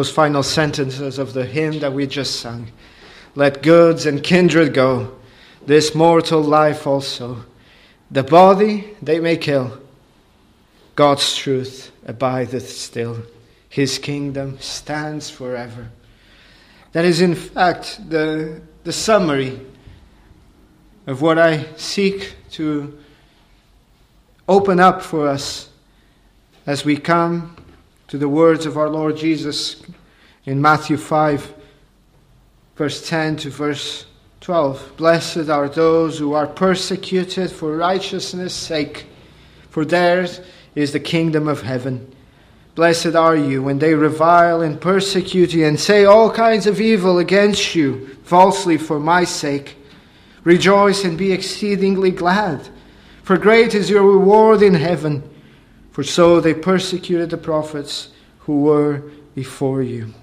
those final sentences of the hymn that we just sung. Let goods and kindred go, this mortal life also. The body they may kill, God's truth abideth still. His kingdom stands forever. That is, in fact, the, the summary of what I seek to open up for us as we come to the words of our Lord Jesus in Matthew 5, verse 10 to verse 12. Blessed are those who are persecuted for righteousness' sake, for theirs is the kingdom of heaven. Blessed are you when they revile and persecute you and say all kinds of evil against you falsely for my sake. Rejoice and be exceedingly glad, for great is your reward in heaven. For so they persecuted the prophets who were before you.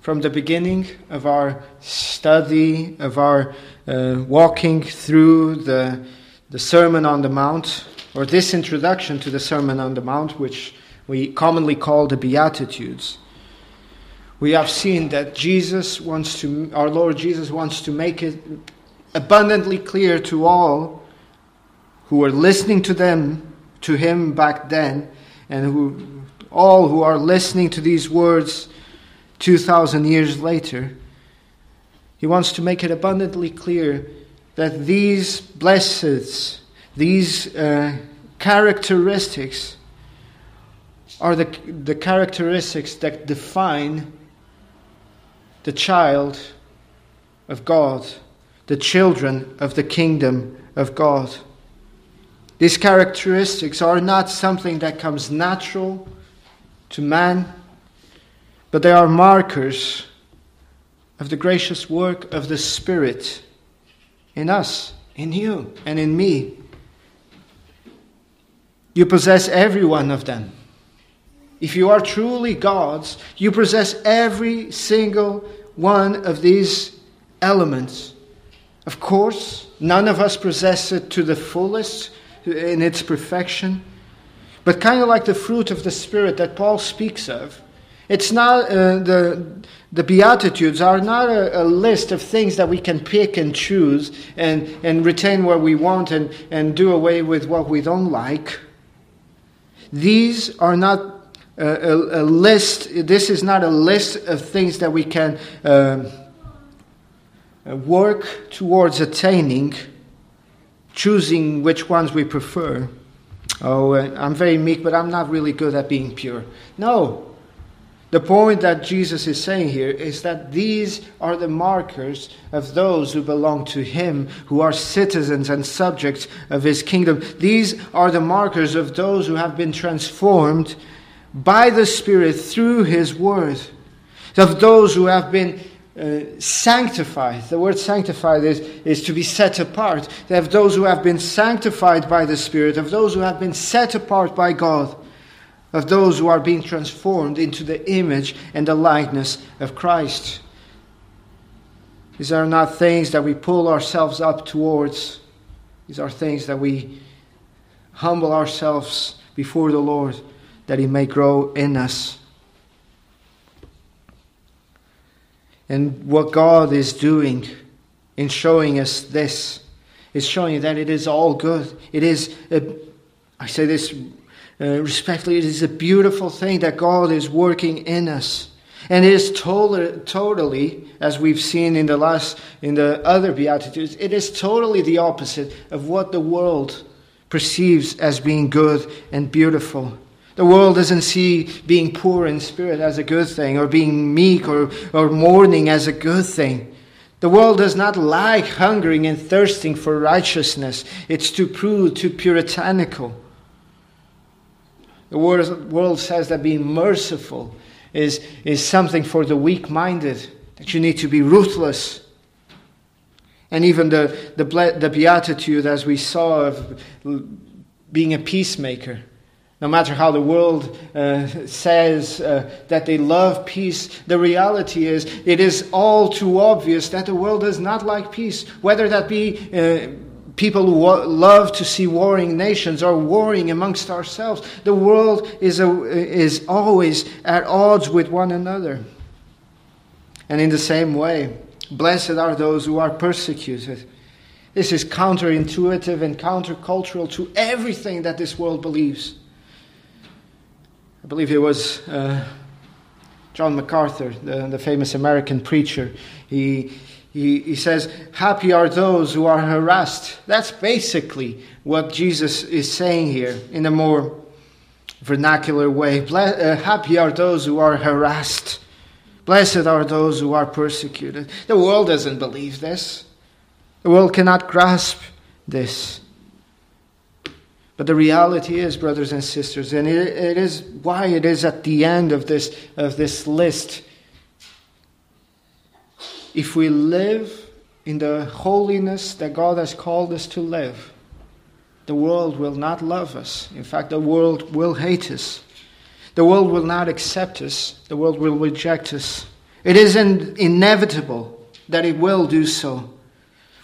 From the beginning of our study, of our uh, walking through the, the Sermon on the Mount, or this introduction to the Sermon on the Mount, which we commonly call the Beatitudes, we have seen that Jesus wants to, our Lord Jesus wants to make it abundantly clear to all who are listening to them to him back then, and who all who are listening to these words 2,000 years later, he wants to make it abundantly clear that these blesseds, these uh, characteristics, are the, the characteristics that define the child of God, the children of the kingdom of God. These characteristics are not something that comes natural to man, but they are markers of the gracious work of the Spirit in us, in you, and in me. You possess every one of them. If you are truly God's, you possess every single one of these elements. Of course, none of us possess it to the fullest in its perfection. But kind of like the fruit of the Spirit that Paul speaks of, it's not uh, the the beatitudes are not a, a, list of things that we can pick and choose and and retain what we want and and do away with what we don't like. These are not a, a, list. This is not a list of things that we can uh, work towards attaining choosing which ones we prefer. Oh, I'm very meek, but I'm not really good at being pure. No. The point that Jesus is saying here is that these are the markers of those who belong to Him, who are citizens and subjects of His kingdom. These are the markers of those who have been transformed by the Spirit through His Word, of those who have been uh, sanctified. The word sanctified is, is to be set apart. They have those who have been sanctified by the Spirit, of those who have been set apart by God, of those who are being transformed into the image and the likeness of Christ. These are not things that we pull ourselves up towards. These are things that we humble ourselves before the Lord that He may grow in us. And what God is doing in showing us this is showing that it is all good. It is, a, I say this uh, respectfully, it is a beautiful thing that God is working in us. And it is totally, totally, as we've seen in the last, in the other Beatitudes, it is totally the opposite of what the world perceives as being good and beautiful. The world doesn't see being poor in spirit as a good thing, or being meek or, or mourning as a good thing. The world does not like hungering and thirsting for righteousness. It's too crude, too puritanical. The world says that being merciful is, is something for the weak minded, that you need to be ruthless. And even the, the, the beatitude, as we saw, of being a peacemaker. No matter how the world uh, says uh, that they love peace, the reality is it is all too obvious that the world does not like peace, whether that be uh, people who love to see warring nations or warring amongst ourselves. The world is, a, is always at odds with one another. And in the same way, blessed are those who are persecuted. This is counterintuitive and countercultural to everything that this world believes. I believe it was uh, John MacArthur, the, the famous American preacher. He, he, he says, Happy are those who are harassed. That's basically what Jesus is saying here in a more vernacular way. Uh, happy are those who are harassed. Blessed are those who are persecuted. The world doesn't believe this. The world cannot grasp this. But the reality is, brothers and sisters, and it, it is why it is at the end of this, of this list. If we live in the holiness that God has called us to live, the world will not love us. In fact, the world will hate us. The world will not accept us. The world will reject us. It is inevitable that it will do so.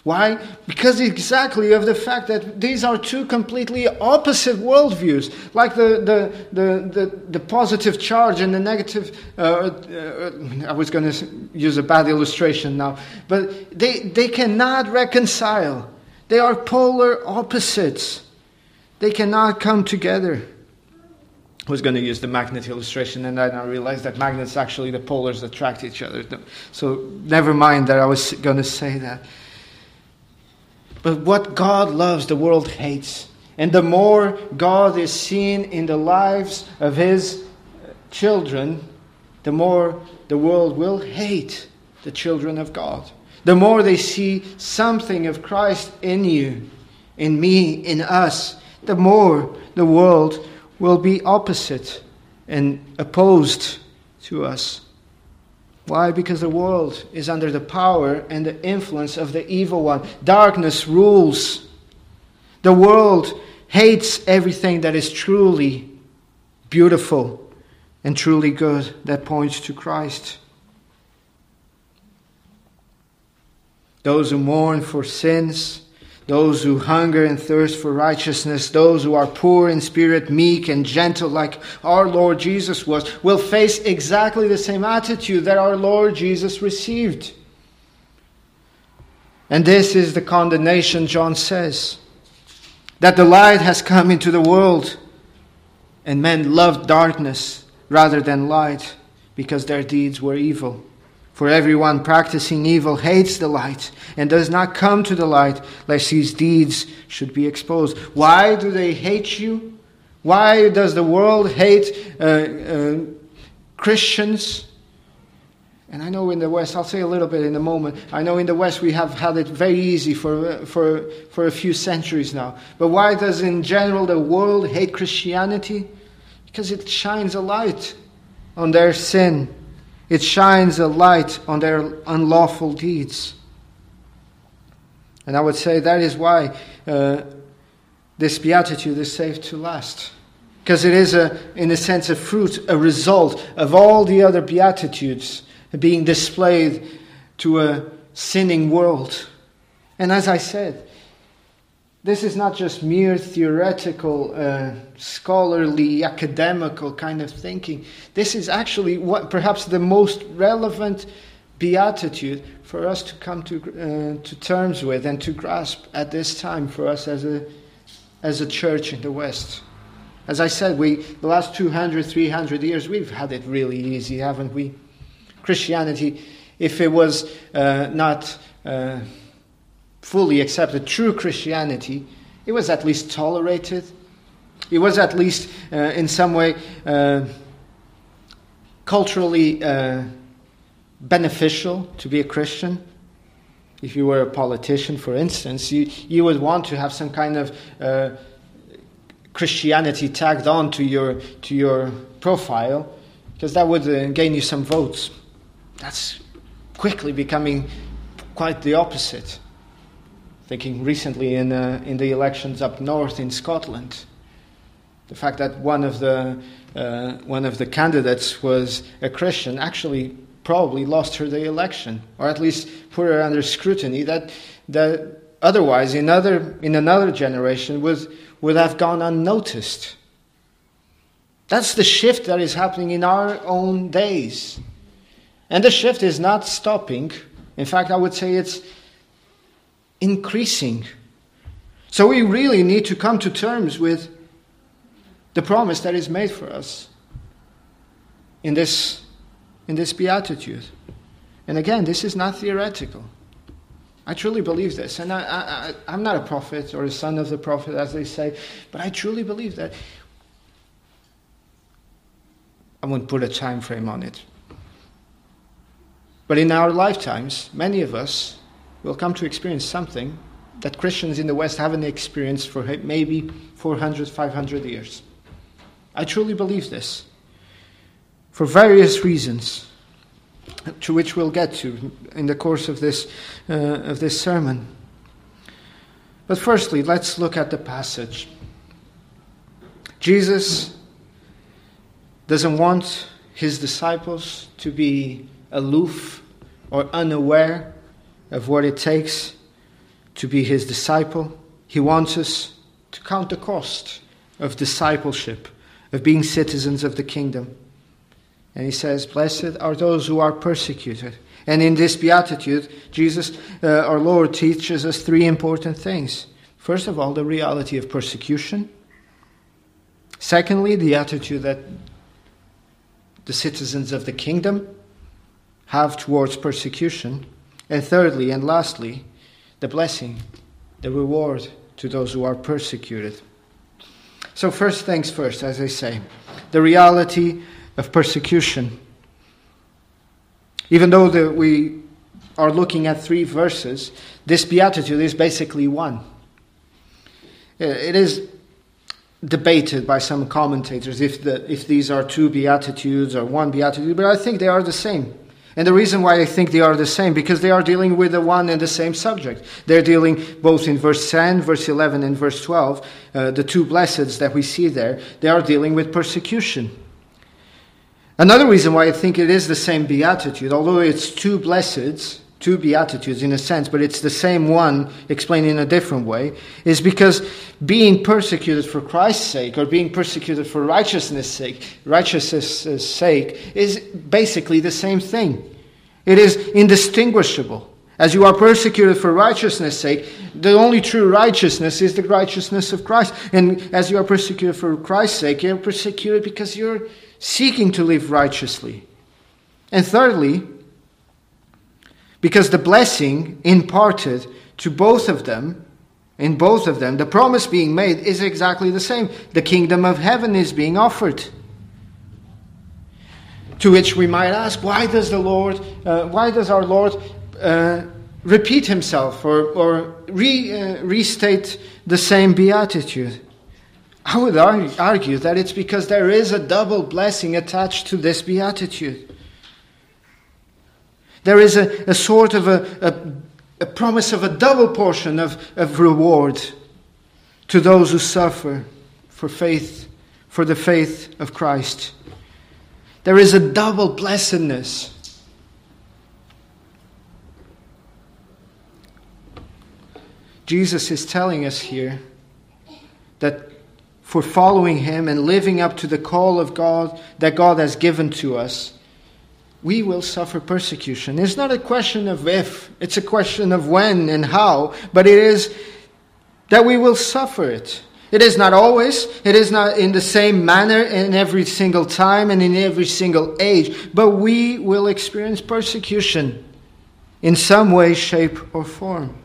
Why? Because exactly of the fact that these are two completely opposite worldviews, like the, the, the, the, the positive charge and the negative. Uh, uh, I was going to use a bad illustration now, but they, they cannot reconcile. They are polar opposites, they cannot come together. I was going to use the magnet illustration, and then I realized that magnets actually the polars attract each other. So never mind that I was going to say that. But what God loves, the world hates. And the more God is seen in the lives of His children, the more the world will hate the children of God. The more they see something of Christ in you, in me, in us, the more the world will be opposite and opposed to us. Why? Because the world is under the power and the influence of the evil one. Darkness rules. The world hates everything that is truly beautiful and truly good that points to Christ. Those who mourn for sins those who hunger and thirst for righteousness, those who are poor in spirit, meek and gentle, like our Lord Jesus was, will face exactly the same attitude that our Lord Jesus received. And this is the condemnation, John says that the light has come into the world, and men loved darkness rather than light because their deeds were evil. For everyone practicing evil hates the light and does not come to the light, lest his deeds should be exposed. Why do they hate you? Why does the world hate uh, uh, Christians? And I know in the West, I'll say a little bit in a moment. I know in the West we have had it very easy for, for, for a few centuries now. But why does in general the world hate Christianity? Because it shines a light on their sin it shines a light on their unlawful deeds. And I would say that is why uh, this beatitude is safe to last. Because it is, a, in a sense, a fruit, a result of all the other beatitudes being displayed to a sinning world. And as I said, this is not just mere theoretical, uh, scholarly, academical kind of thinking. This is actually what perhaps the most relevant beatitude for us to come to, uh, to terms with and to grasp at this time for us as a, as a church in the West. As I said, we, the last 200, 300 years, we've had it really easy, haven't we? Christianity, if it was uh, not uh, fully accepted true Christianity, it was at least tolerated. It was at least, uh, in some way, uh, culturally uh, beneficial to be a Christian. If you were a politician, for instance, you, you would want to have some kind of uh, Christianity tagged on to your, to your profile, because that would uh, gain you some votes. That's quickly becoming quite the opposite thinking recently in, uh, in the elections up north in Scotland. The fact that one of the, uh, one of the candidates was a Christian actually probably lost her the election, or at least put her under scrutiny. That, that otherwise in, other, in another generation would, would have gone unnoticed. That's the shift that is happening in our own days. And the shift is not stopping. In fact, I would say it's increasing. So we really need to come to terms with the promise that is made for us in this, in this beatitude. And again, this is not theoretical. I truly believe this. And I, I, I'm not a prophet or a son of the prophet, as they say, but I truly believe that. I won't put a time frame on it. But in our lifetimes, many of us will come to experience something that Christians in the West haven't experienced for maybe 400, 500 years. I truly believe this for various reasons, to which we'll get to in the course of this, uh, of this sermon. But firstly, let's look at the passage. Jesus doesn't want his disciples to be aloof or unaware of what it takes to be his disciple. He wants us to count the cost of discipleship, of being citizens of the kingdom. And he says, Blessed are those who are persecuted. And in this beatitude, Jesus, uh, our Lord, teaches us three important things. First of all, the reality of persecution. Secondly, the attitude that the citizens of the kingdom have towards persecution. And thirdly and lastly, the blessing, the reward to those who are persecuted. So, first things first, as I say, the reality of persecution. Even though the, we are looking at three verses, this beatitude is basically one. Uh, it is debated by some commentators if, the, if these are two beatitudes or one beatitude, but I think they are the same. And the reason why I think they are the same, because they are dealing with the one and the same subject. They're dealing both in verse 10, verse 11, and verse 12, uh, the two blesseds that we see there, they are dealing with persecution. Another reason why I think it is the same beatitude, although it's two blesseds, two beatitudes in a sense, but it's the same one explained in a different way, is because being persecuted for Christ's sake or being persecuted for righteousness' sake, righteousness' uh, sake, is basically the same thing. It is indistinguishable. As you are persecuted for righteousness' sake, the only true righteousness is the righteousness of Christ. And as you are persecuted for Christ's sake, you're persecuted because you're seeking to live righteously. And thirdly, because the blessing imparted to both of them, in both of them, the promise being made is exactly the same. The kingdom of heaven is being offered. To which we might ask, why does the Lord, uh, why does our Lord uh, repeat himself or, or re, uh, restate the same beatitude? I would argue that it's because there is a double blessing attached to this beatitude. There is a, a sort of a, a, a promise of a double portion of, of reward to those who suffer for faith, for the faith of Christ. There is a double blessedness. Jesus is telling us here that for following Him and living up to the call of God that God has given to us, we will suffer persecution. It's not a question of if, it's a question of when and how, but it is that we will suffer it. It is not always, it is not in the same manner in every single time and in every single age, but we will experience persecution in some way, shape, or form.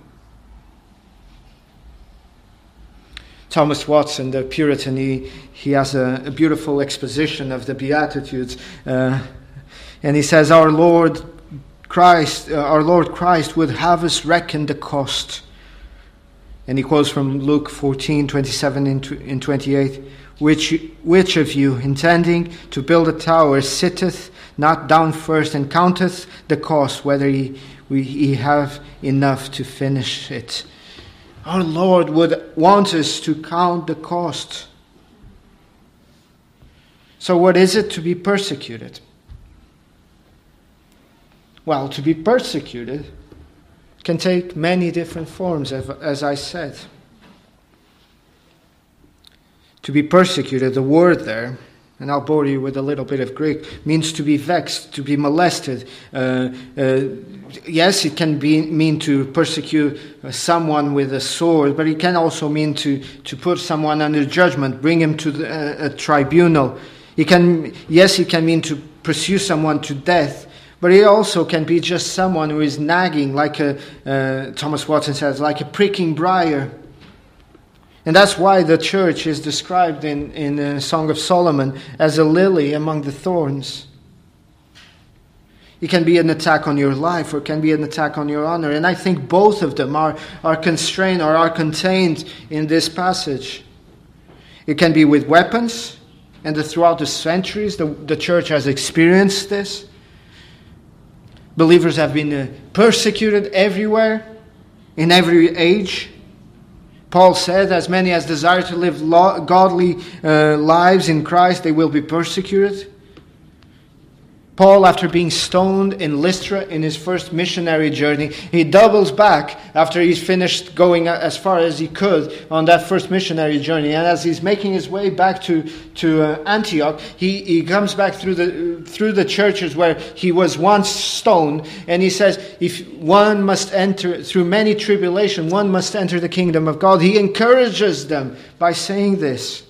Thomas Watson, the Puritan, he, he has a, a beautiful exposition of the Beatitudes. Uh, and he says, Our Lord Christ, uh, our Lord Christ would have us reckon the cost. And he quotes from Luke 14, 27 and 28. Which, which of you, intending to build a tower, sitteth not down first and counteth the cost, whether he, we, he have enough to finish it? Our Lord would want us to count the cost. So, what is it to be persecuted? Well, to be persecuted can take many different forms, as I said. To be persecuted, the word there, and I'll bore you with a little bit of Greek, means to be vexed, to be molested. Uh, uh, yes, it can be, mean to persecute someone with a sword, but it can also mean to, to put someone under judgment, bring him to the, uh, a tribunal. It can, yes, it can mean to pursue someone to death, but it also can be just someone who is nagging, like a, uh, Thomas Watson says, like a pricking briar. And that's why the church is described in, in the Song of Solomon as a lily among the thorns. It can be an attack on your life or it can be an attack on your honor. And I think both of them are, are constrained or are contained in this passage. It can be with weapons, and throughout the centuries, the, the church has experienced this. Believers have been uh, persecuted everywhere, in every age. Paul said, As many as desire to live godly uh, lives in Christ, they will be persecuted. Paul, after being stoned in Lystra in his first missionary journey, he doubles back after he's finished going as far as he could on that first missionary journey. And as he's making his way back to, to uh, Antioch, he, he comes back through the, through the churches where he was once stoned. And he says, If one must enter through many tribulation, one must enter the kingdom of God. He encourages them by saying this.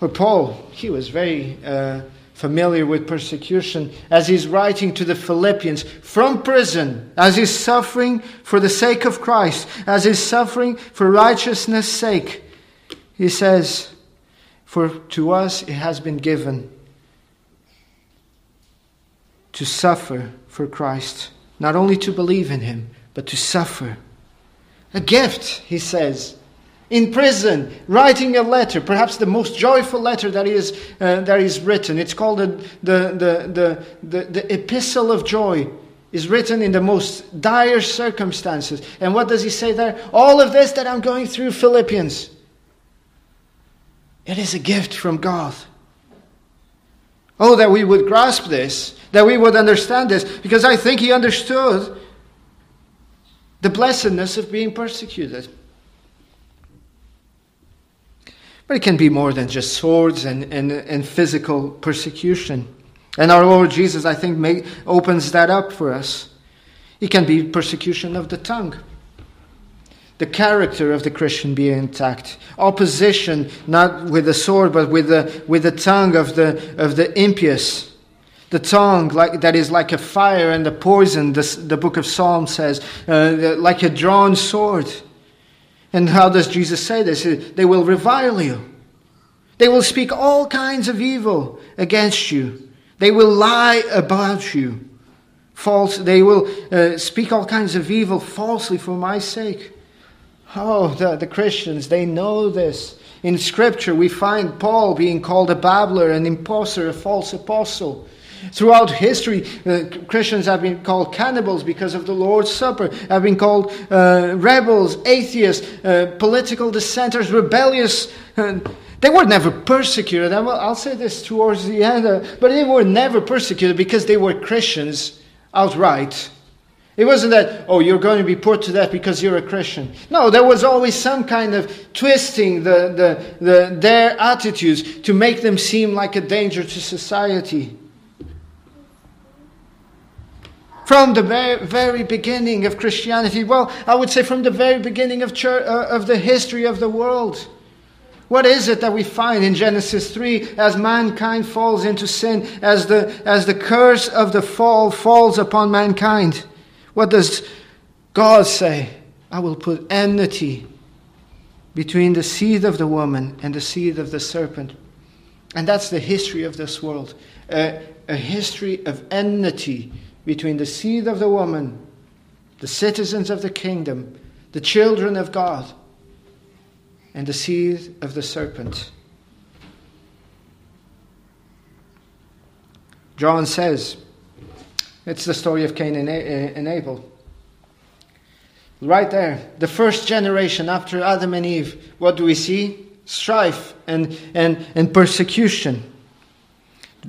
But Paul, he was very uh, familiar with persecution as he's writing to the Philippians from prison, as he's suffering for the sake of Christ, as he's suffering for righteousness' sake. He says, For to us it has been given to suffer for Christ, not only to believe in him, but to suffer. A gift, he says in prison, writing a letter, perhaps the most joyful letter that is, uh, that is written. It's called the, the, the, the, the Epistle of Joy. Is written in the most dire circumstances. And what does he say there? All of this that I'm going through, Philippians, it is a gift from God. Oh, that we would grasp this, that we would understand this, because I think he understood the blessedness of being persecuted. But it can be more than just swords and, and, and physical persecution. And our Lord Jesus, I think, make, opens that up for us. It can be persecution of the tongue. The character of the Christian being intact. Opposition, not with the sword, but with the, with the tongue of the, of the impious. The tongue like, that is like a fire and a poison, the, the book of Psalms says, uh, like a drawn sword. And how does Jesus say this? They will revile you. They will speak all kinds of evil against you. They will lie about you. False, they will uh, speak all kinds of evil falsely for my sake. Oh, the, the Christians, they know this. In Scripture, we find Paul being called a babbler, an impostor, a false apostle. Throughout history, uh, Christians have been called cannibals because of the Lord's Supper, have been called uh, rebels, atheists, uh, political dissenters, rebellious. they were never persecuted. I'll say this towards the end, uh, but they were never persecuted because they were Christians outright. It wasn't that, oh, you're going to be put to death because you're a Christian. No, there was always some kind of twisting the, the, the, their attitudes to make them seem like a danger to society. From the very, very beginning of Christianity. Well, I would say from the very beginning of, church, uh, of the history of the world. What is it that we find in Genesis 3 as mankind falls into sin, as the, as the curse of the fall falls upon mankind? What does God say? I will put enmity between the seed of the woman and the seed of the serpent. And that's the history of this world a history of enmity between the seed of the woman, the citizens of the kingdom, the children of God, and the seed of the serpent. John says, it's the story of Cain and eh, Abel. Right there, the first generation after Adam and Eve, what do we see? Strife and, and, and persecution.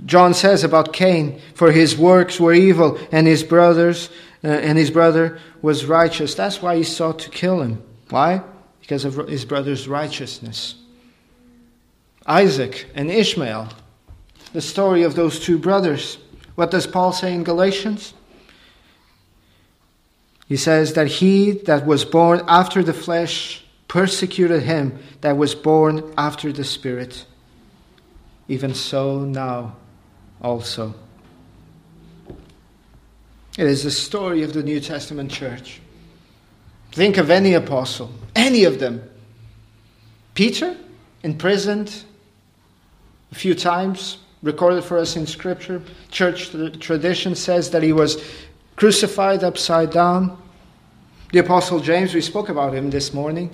John says about Cain, for his works were evil, and his brothers uh, and his brother was righteous. That's why he sought to kill him. Why? Because of his brother's righteousness. Isaac and Ishmael, the story of those two brothers. What does Paul say in Galatians? He says that he that was born after the flesh persecuted him that was born after the Spirit. Even so now also. It is the story of the New Testament church. Think of any apostle, any of them. Peter, imprisoned a few times, recorded for us in Scripture. Church tradition says that he was crucified upside down. The Apostle James, we spoke about him this morning,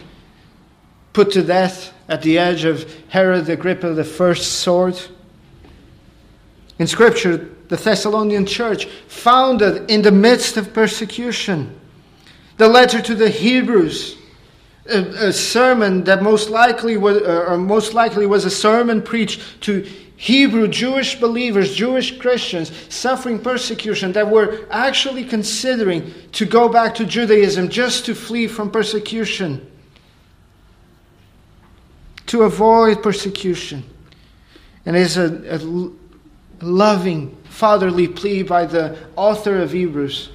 put to death at the edge of Herod Agrippa the first sword. In Scripture, the Thessalonian church, founded in the midst of persecution. The letter to the Hebrews, a, a sermon that most likely was, uh, or most likely was a sermon preached to Hebrew Jewish believers, Jewish Christians suffering persecution that were actually considering to go back to Judaism just to flee from persecution, to avoid persecution. And is a, a loving, fatherly plea by the author of Hebrews,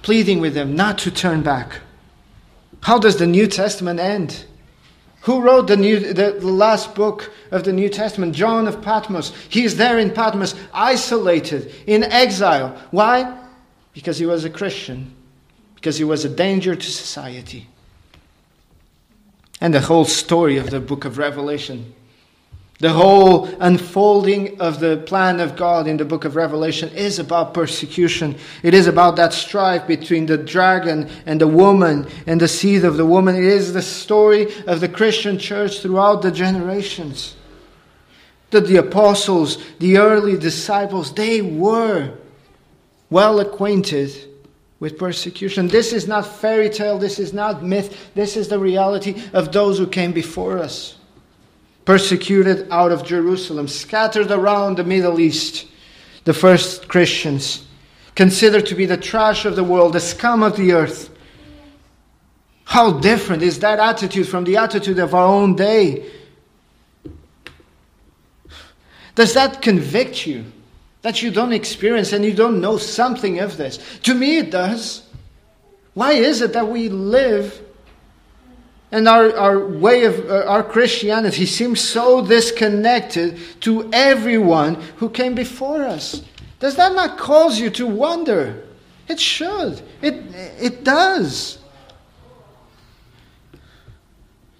pleading with them not to turn back. How does the New Testament end? Who wrote the, new, the, the, last book of the New Testament? John of Patmos. He is there in Patmos, isolated, in exile. Why? Because he was a Christian, because he was a danger to society. And the whole story of the book of Revelation the whole unfolding of the plan of God in the book of Revelation is about persecution. It is about that strife between the dragon and the woman and the seed of the woman. It is the story of the Christian church throughout the generations. That the apostles, the early disciples, they were well acquainted with persecution. This is not fairy tale, this is not myth, this is the reality of those who came before us persecuted out of Jerusalem, scattered around the Middle East, the first Christians, considered to be the trash of the world, the scum of the earth. How different is that attitude from the attitude of our own day? Does that convict you that you don't experience and you don't know something of this? To me, it does. Why is it that we live and our, our way of uh, our Christianity seems so disconnected to everyone who came before us. Does that not cause you to wonder? It should. It, it does.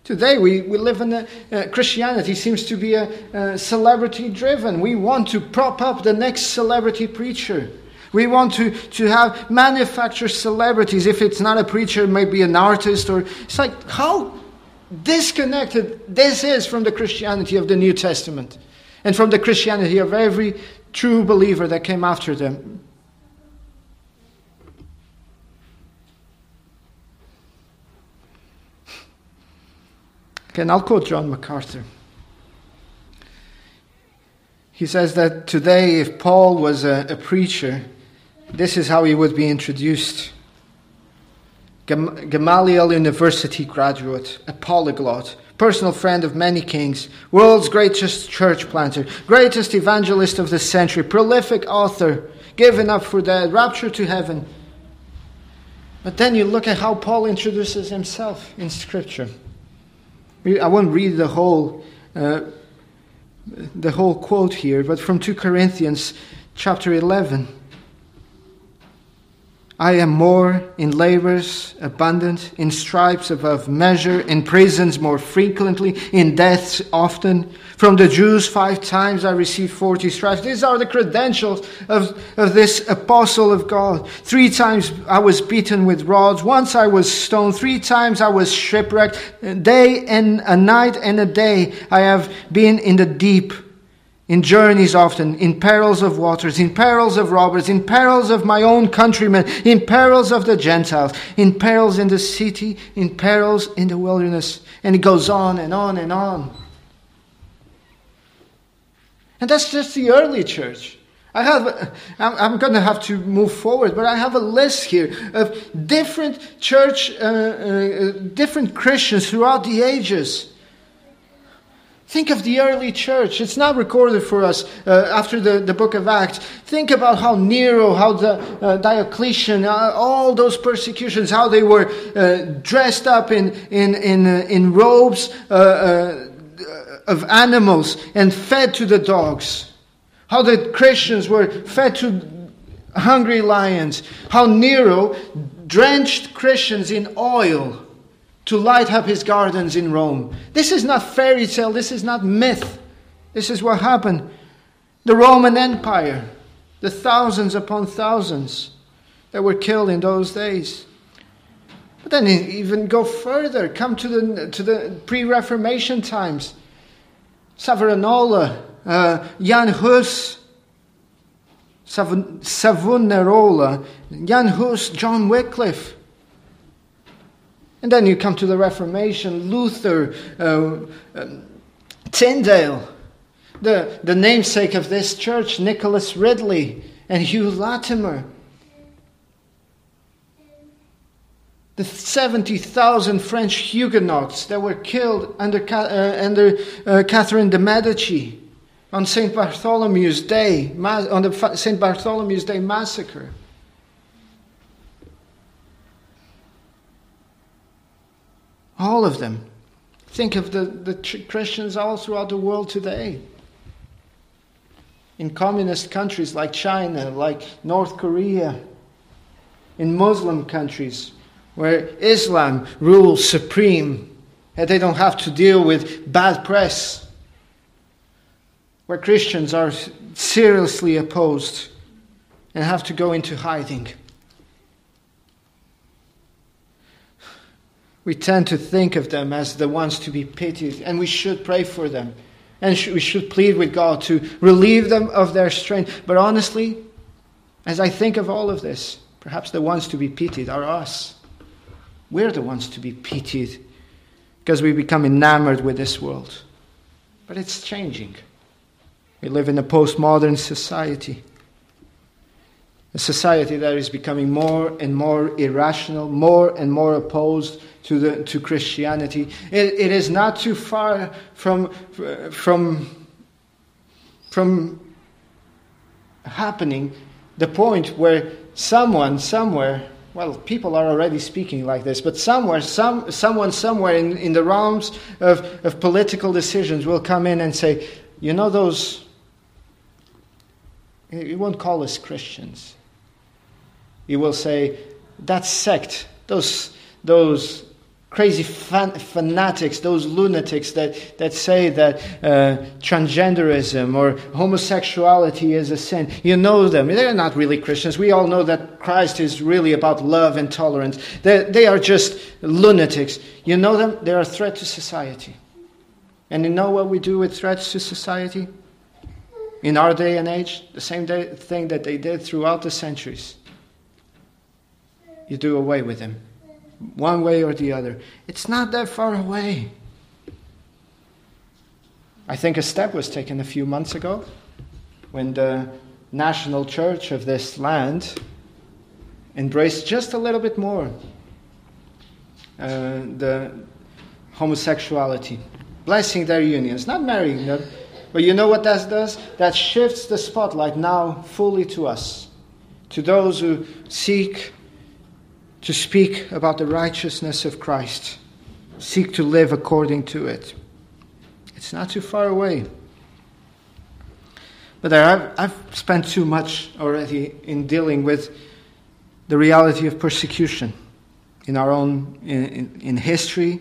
Today, we, we live in a uh, Christianity seems to be a, a celebrity driven. We want to prop up the next celebrity preacher. We want to, to have manufacture celebrities. If it's not a preacher, maybe an artist, or it's like how disconnected this is from the Christianity of the New Testament and from the Christianity of every true believer that came after them. Okay, and I'll quote John MacArthur. He says that today, if Paul was a, a preacher, this is how he would be introduced. Gamaliel University graduate, a polyglot, personal friend of many kings, world's greatest church planter, greatest evangelist of the century, prolific author, given up for dead, raptured to heaven. But then you look at how Paul introduces himself in Scripture. I won't read the whole, uh, the whole quote here, but from 2 Corinthians chapter 11. I am more in labors abundant, in stripes above measure, in prisons more frequently, in deaths often. From the Jews, five times I received 40 stripes. These are the credentials of, of this apostle of God. Three times I was beaten with rods. Once I was stoned. Three times I was shipwrecked. Day and a night and a day I have been in the deep in journeys often, in perils of waters, in perils of robbers, in perils of my own countrymen, in perils of the Gentiles, in perils in the city, in perils in the wilderness. And it goes on and on and on. And that's just the early church. I have, I'm, going to have to move forward, but I have a list here of different church, uh, uh, different Christians throughout the ages. Think of the early church. It's not recorded for us uh, after the, the book of Acts. Think about how Nero, how the, uh, Diocletian, uh, all those persecutions, how they were uh, dressed up in, in, in, uh, in robes uh, of animals and fed to the dogs. How the Christians were fed to hungry lions. How Nero drenched Christians in oil to light up his gardens in Rome. This is not fairy tale, this is not myth. This is what happened. The Roman Empire, the thousands upon thousands that were killed in those days. But then even go further, come to the, to the pre Reformation times. Savonarola, uh, Jan Hus, Savonarola, Jan Hus, John Wycliffe. And then you come to the Reformation, Luther, uh, um, Tyndale, the, the namesake of this church, Nicholas Ridley, and Hugh Latimer. The 70,000 French Huguenots that were killed under, uh, under uh, Catherine de' Medici on St. Bartholomew's Day, on the St. Bartholomew's Day massacre. All of them. Think of the, the Christians all throughout the world today. In communist countries like China, like North Korea, in Muslim countries where Islam rules supreme, and they don't have to deal with bad press, where Christians are seriously opposed and have to go into hiding. We tend to think of them as the ones to be pitied, and we should pray for them. And we should plead with God to relieve them of their strength. But honestly, as I think of all of this, perhaps the ones to be pitied are us. We're the ones to be pitied because we become enamored with this world. But it's changing. We live in a postmodern society a society that is becoming more and more irrational, more and more opposed to, the, to Christianity. It, it is not too far from, from, from happening the point where someone somewhere well, people are already speaking like this, but somewhere, some, someone somewhere in, in the realms of, of political decisions will come in and say, you know, those, you won't call us Christians. You will say, that sect, those, those crazy fan, fanatics, those lunatics that, that say that uh, transgenderism or homosexuality is a sin. You know them. They're not really Christians. We all know that Christ is really about love and tolerance. They, they are just lunatics. You know them? They're a threat to society. And you know what we do with threats to society? In our day and age, the same day, thing that they did throughout the centuries you do away with him, one way or the other. It's not that far away. I think a step was taken a few months ago when the national church of this land embraced just a little bit more uh, the homosexuality, blessing their unions, not marrying them. But you know what that does? That shifts the spotlight now fully to us, to those who seek to speak about the righteousness of Christ, seek to live according to it. It's not too far away. But I've, I've spent too much already in dealing with the reality of persecution in our own in, in, in history,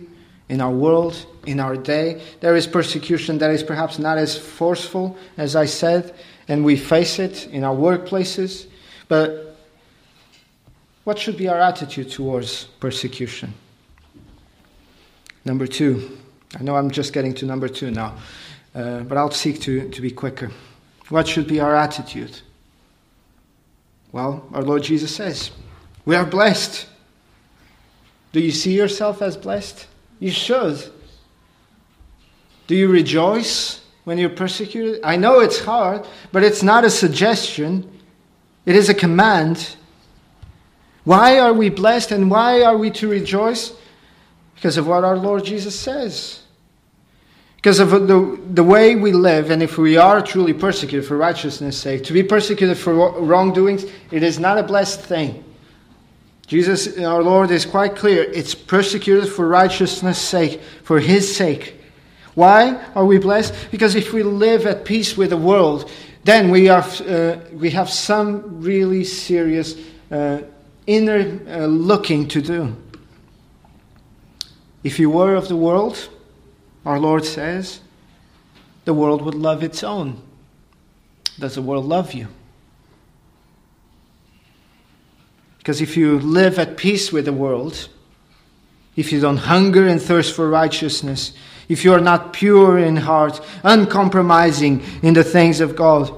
in our world, in our day. There is persecution that is perhaps not as forceful as I said, and we face it in our workplaces. But what should be our attitude towards persecution? Number two. I know I'm just getting to number two now, uh, but I'll seek to, to be quicker. What should be our attitude? Well, our Lord Jesus says, We are blessed. Do you see yourself as blessed? You should. Do you rejoice when you're persecuted? I know it's hard, but it's not a suggestion, it is a command. Why are we blessed and why are we to rejoice? Because of what our Lord Jesus says. Because of the, the way we live, and if we are truly persecuted for righteousness' sake, to be persecuted for wrongdoings, it is not a blessed thing. Jesus, our Lord, is quite clear. It's persecuted for righteousness' sake, for His sake. Why are we blessed? Because if we live at peace with the world, then we, are, uh, we have some really serious uh, inner uh, looking to do. If you were of the world, our Lord says, the world would love its own. Does the world love you? Because if you live at peace with the world, if you don't hunger and thirst for righteousness, if you are not pure in heart, uncompromising in the things of God,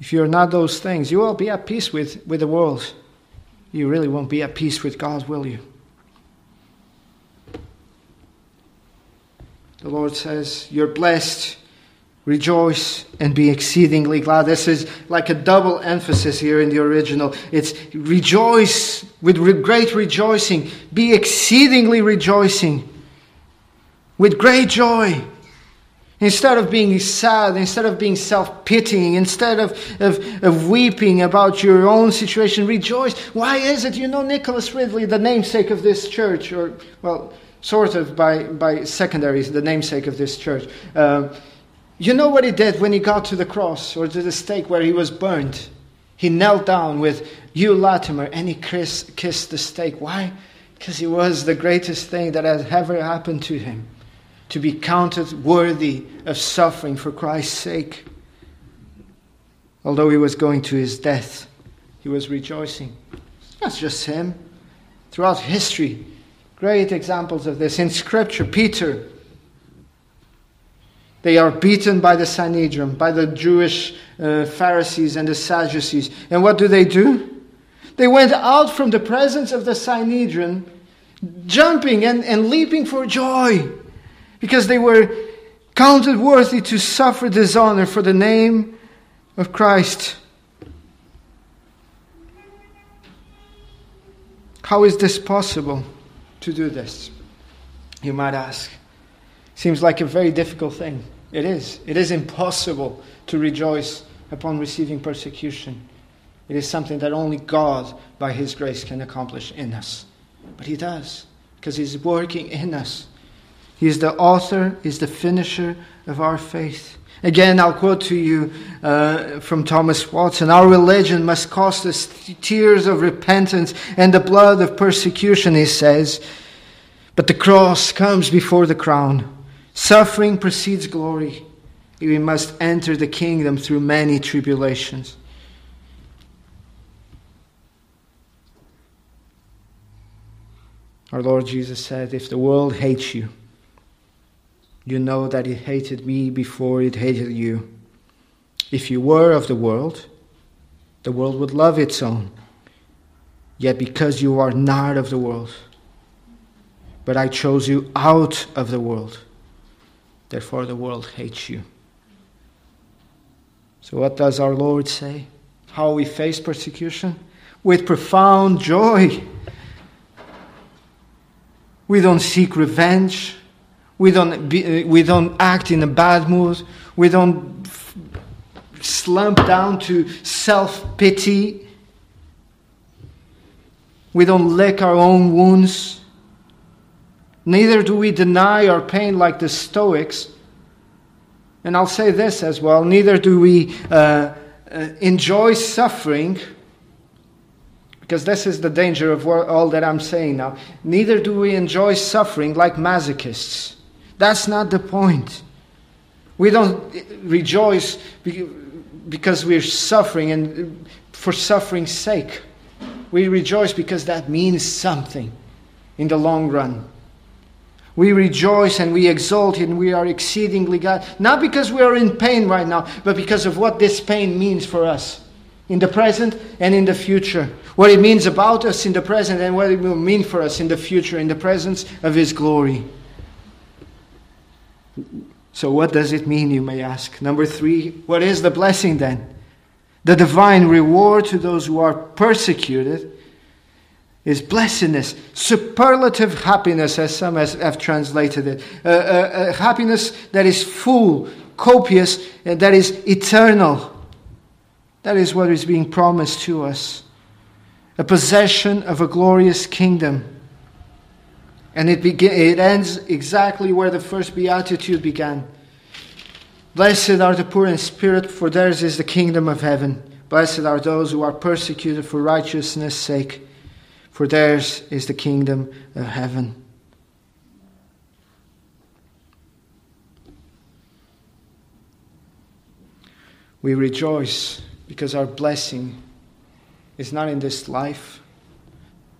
if you're not those things, you will be at peace with, with the world. You really won't be at peace with God, will you? The Lord says, You're blessed Rejoice and be exceedingly glad. This is like a double emphasis here in the original. It's rejoice with great rejoicing. Be exceedingly rejoicing with great joy. Instead of being sad, instead of being self pitying, instead of, of, of, weeping about your own situation, rejoice. Why is it? You know, Nicholas Ridley, the namesake of this church, or, well, sort of by, by secondary, the namesake of this church. Uh, you know what he did when he got to the cross or to the stake where he was burned? He knelt down with Hugh Latimer and he kissed, kissed the stake. Why? Because it was the greatest thing that had ever happened to him to be counted worthy of suffering for Christ's sake. Although he was going to his death, he was rejoicing. That's just him. Throughout history, great examples of this. In Scripture, Peter they are beaten by the Sanhedrin, by the Jewish uh, Pharisees and the Sadducees. And what do they do? They went out from the presence of the Sanhedrin, jumping and, and leaping for joy, because they were counted worthy to suffer dishonor for the name of Christ. How is this possible to do this? You might ask. Seems like a very difficult thing. It is. It is impossible to rejoice upon receiving persecution. It is something that only God, by His grace, can accomplish in us. But He does, because He's working in us. He is the author, He's the finisher of our faith. Again, I'll quote to you uh, from Thomas Watson Our religion must cost us tears of repentance and the blood of persecution, he says. But the cross comes before the crown. Suffering precedes glory. We must enter the kingdom through many tribulations. Our Lord Jesus said, If the world hates you, you know that it hated me before it hated you. If you were of the world, the world would love its own. Yet because you are not of the world, but I chose you out of the world Therefore, the world hates you. So, what does our Lord say? How we face persecution? With profound joy. We don't seek revenge. We don't, be, we don't act in a bad mood. We don't slump down to self pity. We don't lick our own wounds. Neither do we deny our pain like the Stoics. And I'll say this as well neither do we uh, uh, enjoy suffering, because this is the danger of all that I'm saying now. Neither do we enjoy suffering like masochists. That's not the point. We don't rejoice because we're suffering and uh, for suffering's sake. We rejoice because that means something in the long run. We rejoice and we exult and we are exceedingly glad, not because we are in pain right now, but because of what this pain means for us in the present and in the future. What it means about us in the present and what it will mean for us in the future, in the presence of His glory. So, what does it mean, you may ask? Number three, what is the blessing then? The divine reward to those who are persecuted is blessedness, superlative happiness, as some have translated it. Uh, uh, happiness that is full, copious, and that is eternal. That is what is being promised to us a possession of a glorious kingdom. And it, begin, it ends exactly where the first beatitude began. Blessed are the poor in spirit, for theirs is the kingdom of heaven. Blessed are those who are persecuted for righteousness' sake, for theirs is the kingdom of heaven. We rejoice because our blessing is not in this life.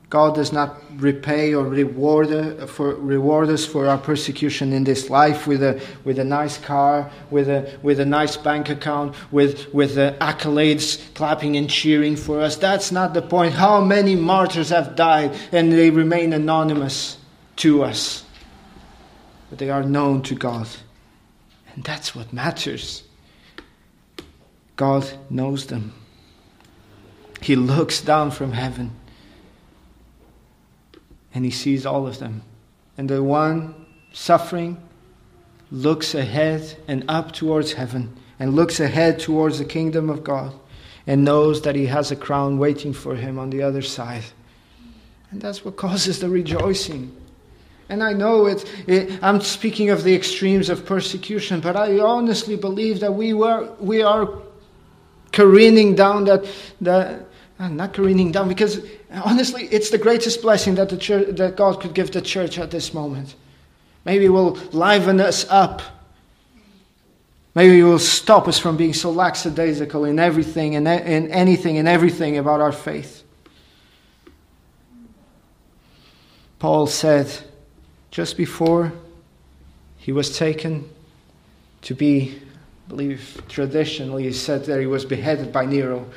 God does not repay or reward, uh, for, reward us for our persecution in this life with a, with a nice car, with a, with a nice bank account, with, with the accolades clapping and cheering for us. That's not the point. How many martyrs have died and they remain anonymous to us? But they are known to God. And that's what matters. God knows them. He looks down from heaven and he sees all of them. And the one suffering looks ahead and up towards heaven and looks ahead towards the kingdom of God and knows that he has a crown waiting for him on the other side. And that's what causes the rejoicing. And I know it, it, I'm speaking of the extremes of persecution, but I honestly believe that we, were, we are careening down that, that uh, not careening down, because honestly, it's the greatest blessing that, the church, that God could give the church at this moment. Maybe it will liven us up. Maybe it will stop us from being so lackadaisical in everything and in anything and everything about our faith. Paul said just before he was taken to be, I believe traditionally, he said that he was beheaded by Nero.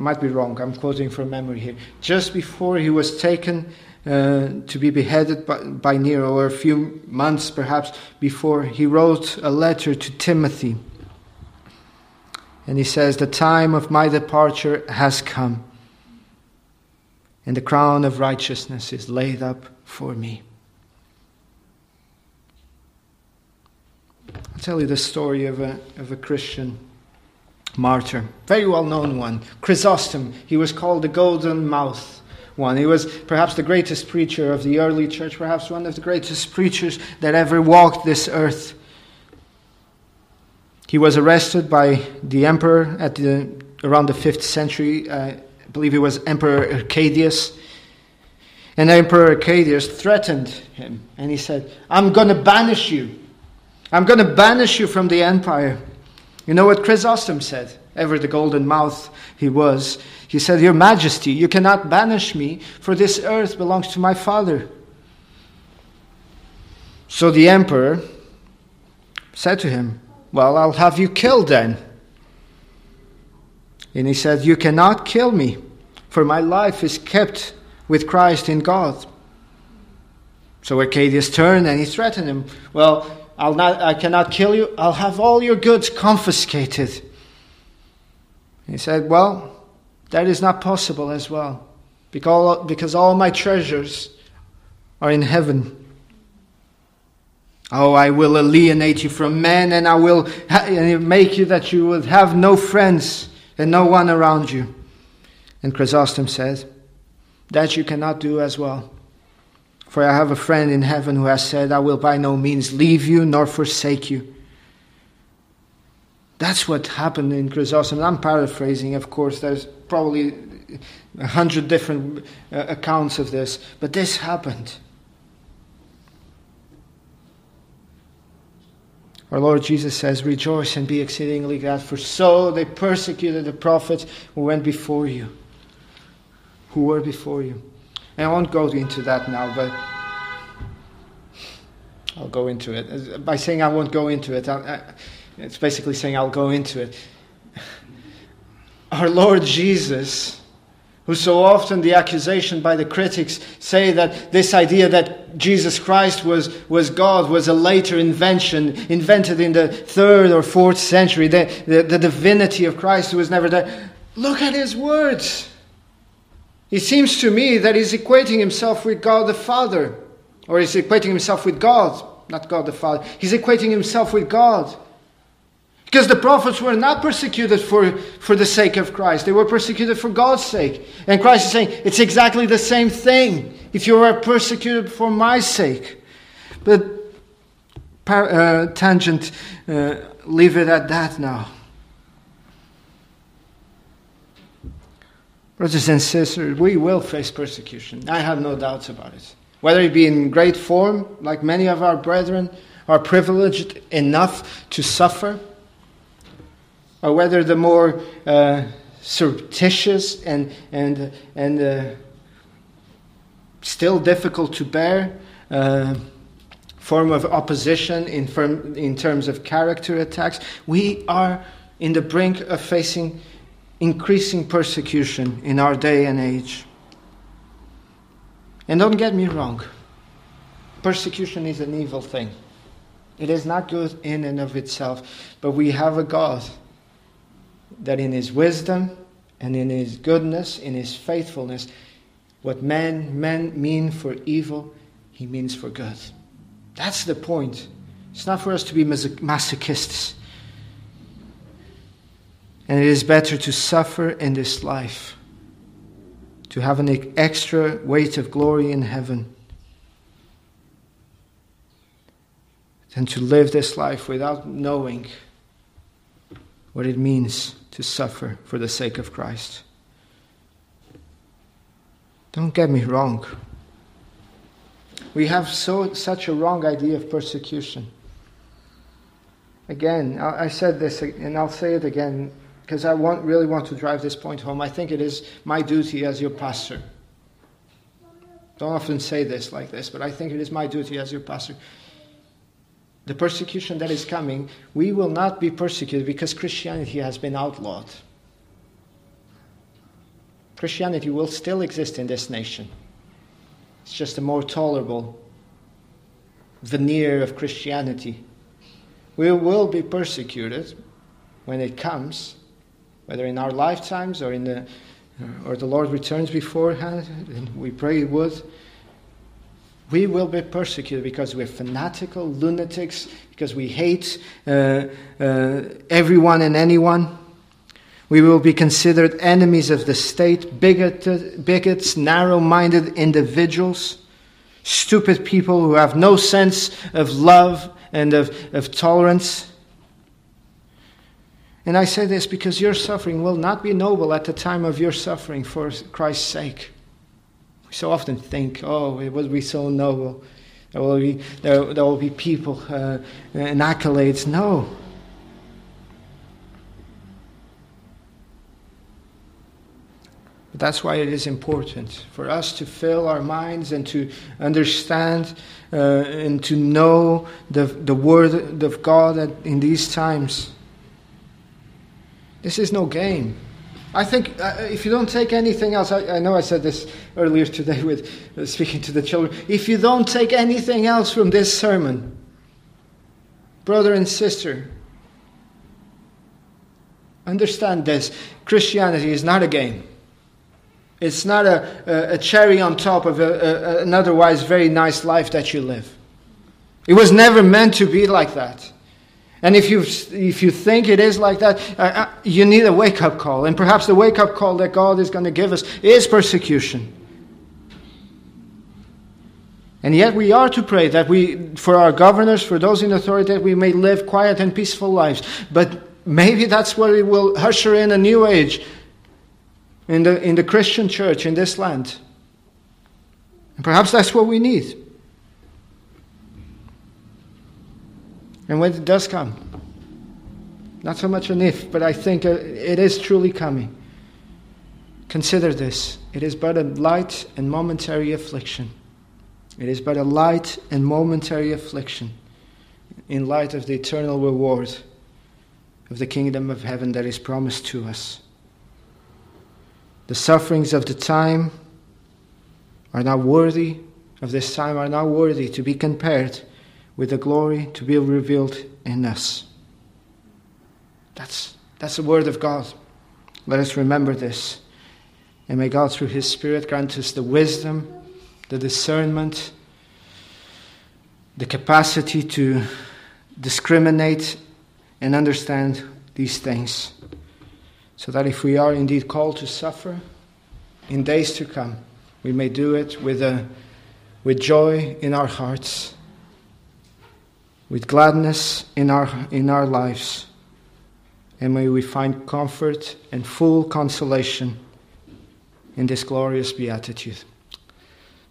I might be wrong, I'm quoting from memory here. Just before he was taken uh, to be beheaded by, by Nero, or a few months perhaps before, he wrote a letter to Timothy. And he says, The time of my departure has come, and the crown of righteousness is laid up for me. I'll tell you the story of a, of a Christian martyr, very well known one. Chrysostom, he was called the golden mouth one. He was perhaps the greatest preacher of the early church, perhaps one of the greatest preachers that ever walked this earth. He was arrested by the emperor at the, around the 5th century. I believe it was Emperor Arcadius. And Emperor Arcadius threatened him and he said, I'm going to banish you. I'm going to banish you from the empire. You know what Chrysostom said? Ever the golden mouth he was. He said, Your Majesty, you cannot banish me, for this earth belongs to my father. So the emperor said to him, Well, I'll have you killed then. And he said, You cannot kill me, for my life is kept with Christ in God. So Arcadius turned and he threatened him, Well, I'll not, I cannot kill you. I'll have all your goods confiscated. He said, Well, that is not possible as well, because, because all my treasures are in heaven. Oh, I will alienate you from men, and I will make you that you will have no friends and no one around you. And Chrysostom says, That you cannot do as well. For I have a friend in heaven who has said, I will by no means leave you nor forsake you. That's what happened in Chrysostom. I'm paraphrasing, of course. There's probably a hundred different uh, accounts of this, but this happened. Our Lord Jesus says, Rejoice and be exceedingly glad, for so they persecuted the prophets who went before you, who were before you. I won't go into that now, but I'll go into it. By saying I won't go into it, I, it's basically saying I'll go into it. Our Lord Jesus, who so often the accusation by the critics say that this idea that Jesus Christ was, was God was a later invention, invented in the third or fourth century, the, the, the divinity of Christ who was never there. Look at his words. It seems to me that he's equating himself with God the Father, or he's equating himself with God, not God the Father. He's equating himself with God. Because the prophets were not persecuted for, for the sake of Christ, they were persecuted for God's sake. And Christ is saying, it's exactly the same thing if you are persecuted for my sake. But uh, tangent, uh, leave it at that now. Brothers and sisters, we will face persecution. I have no doubts about it. Whether it be in great form, like many of our brethren are privileged enough to suffer, or whether the more uh, surreptitious and, and, and uh, still difficult to bear uh, form of opposition in, firm, in terms of character attacks, we are in the brink of facing increasing persecution in our day and age. And don't get me wrong, persecution is an evil thing. It is not good in and of itself, but we have a God that in his wisdom and in his goodness, in his faithfulness, what men, men mean for evil, he means for good. That's the point. It's not for us to be masochists. And it is better to suffer in this life, to have an extra weight of glory in heaven, than to live this life without knowing what it means to suffer for the sake of Christ. Don't get me wrong. We have so, such a wrong idea of persecution. Again, I said this and I'll say it again because I want, really want to drive this point home. I think it is my duty as your pastor. Don't often say this like this, but I think it is my duty as your pastor. The persecution that is coming, we will not be persecuted because Christianity has been outlawed. Christianity will still exist in this nation. It's just a more tolerable veneer of Christianity. We will be persecuted when it comes, whether in our lifetimes or in the or the Lord returns beforehand, and we pray He would. We will be persecuted because we're fanatical, lunatics, because we hate uh, uh, everyone and anyone. We will be considered enemies of the state, bigoted, bigots, narrow minded individuals, stupid people who have no sense of love and of, of tolerance. And I say this because your suffering will not be noble at the time of your suffering for Christ's sake. We so often think, oh, it will be so noble. There will be, there, there will be people uh, and accolades. No. But that's why it is important for us to fill our minds and to understand uh, and to know the, the Word of God in these times. This is no game. I think uh, if you don't take anything else, I, I, know I said this earlier today with uh, speaking to the children. If you don't take anything else from this sermon, brother and sister, understand this Christianity is not a game. It's not a, a, a cherry on top of a, an otherwise very nice life that you live. It was never meant to be like that. And if you, if you think it is like that, uh, uh you need a wake up call. And perhaps the wake up call that God is going to give us is persecution. And yet we are to pray that we, for our governors, for those in authority, that we may live quiet and peaceful lives. But maybe that's what it will usher in a new age in the, in the Christian church in this land. And perhaps that's what we need. And when it does come, not so much an if, but I think uh, it is truly coming. Consider this it is but a light and momentary affliction. It is but a light and momentary affliction in light of the eternal reward of the kingdom of heaven that is promised to us. The sufferings of the time are not worthy of this time, are not worthy to be compared with the glory to be revealed in us. That's, that's the word of God. Let us remember this. And may God, through His Spirit, grant us the wisdom, the discernment, the capacity to discriminate and understand these things. So that if we are indeed called to suffer in days to come, we may do it with, a, with joy in our hearts, with gladness in our, in our lives, and may we find comfort and full consolation in this glorious beatitude.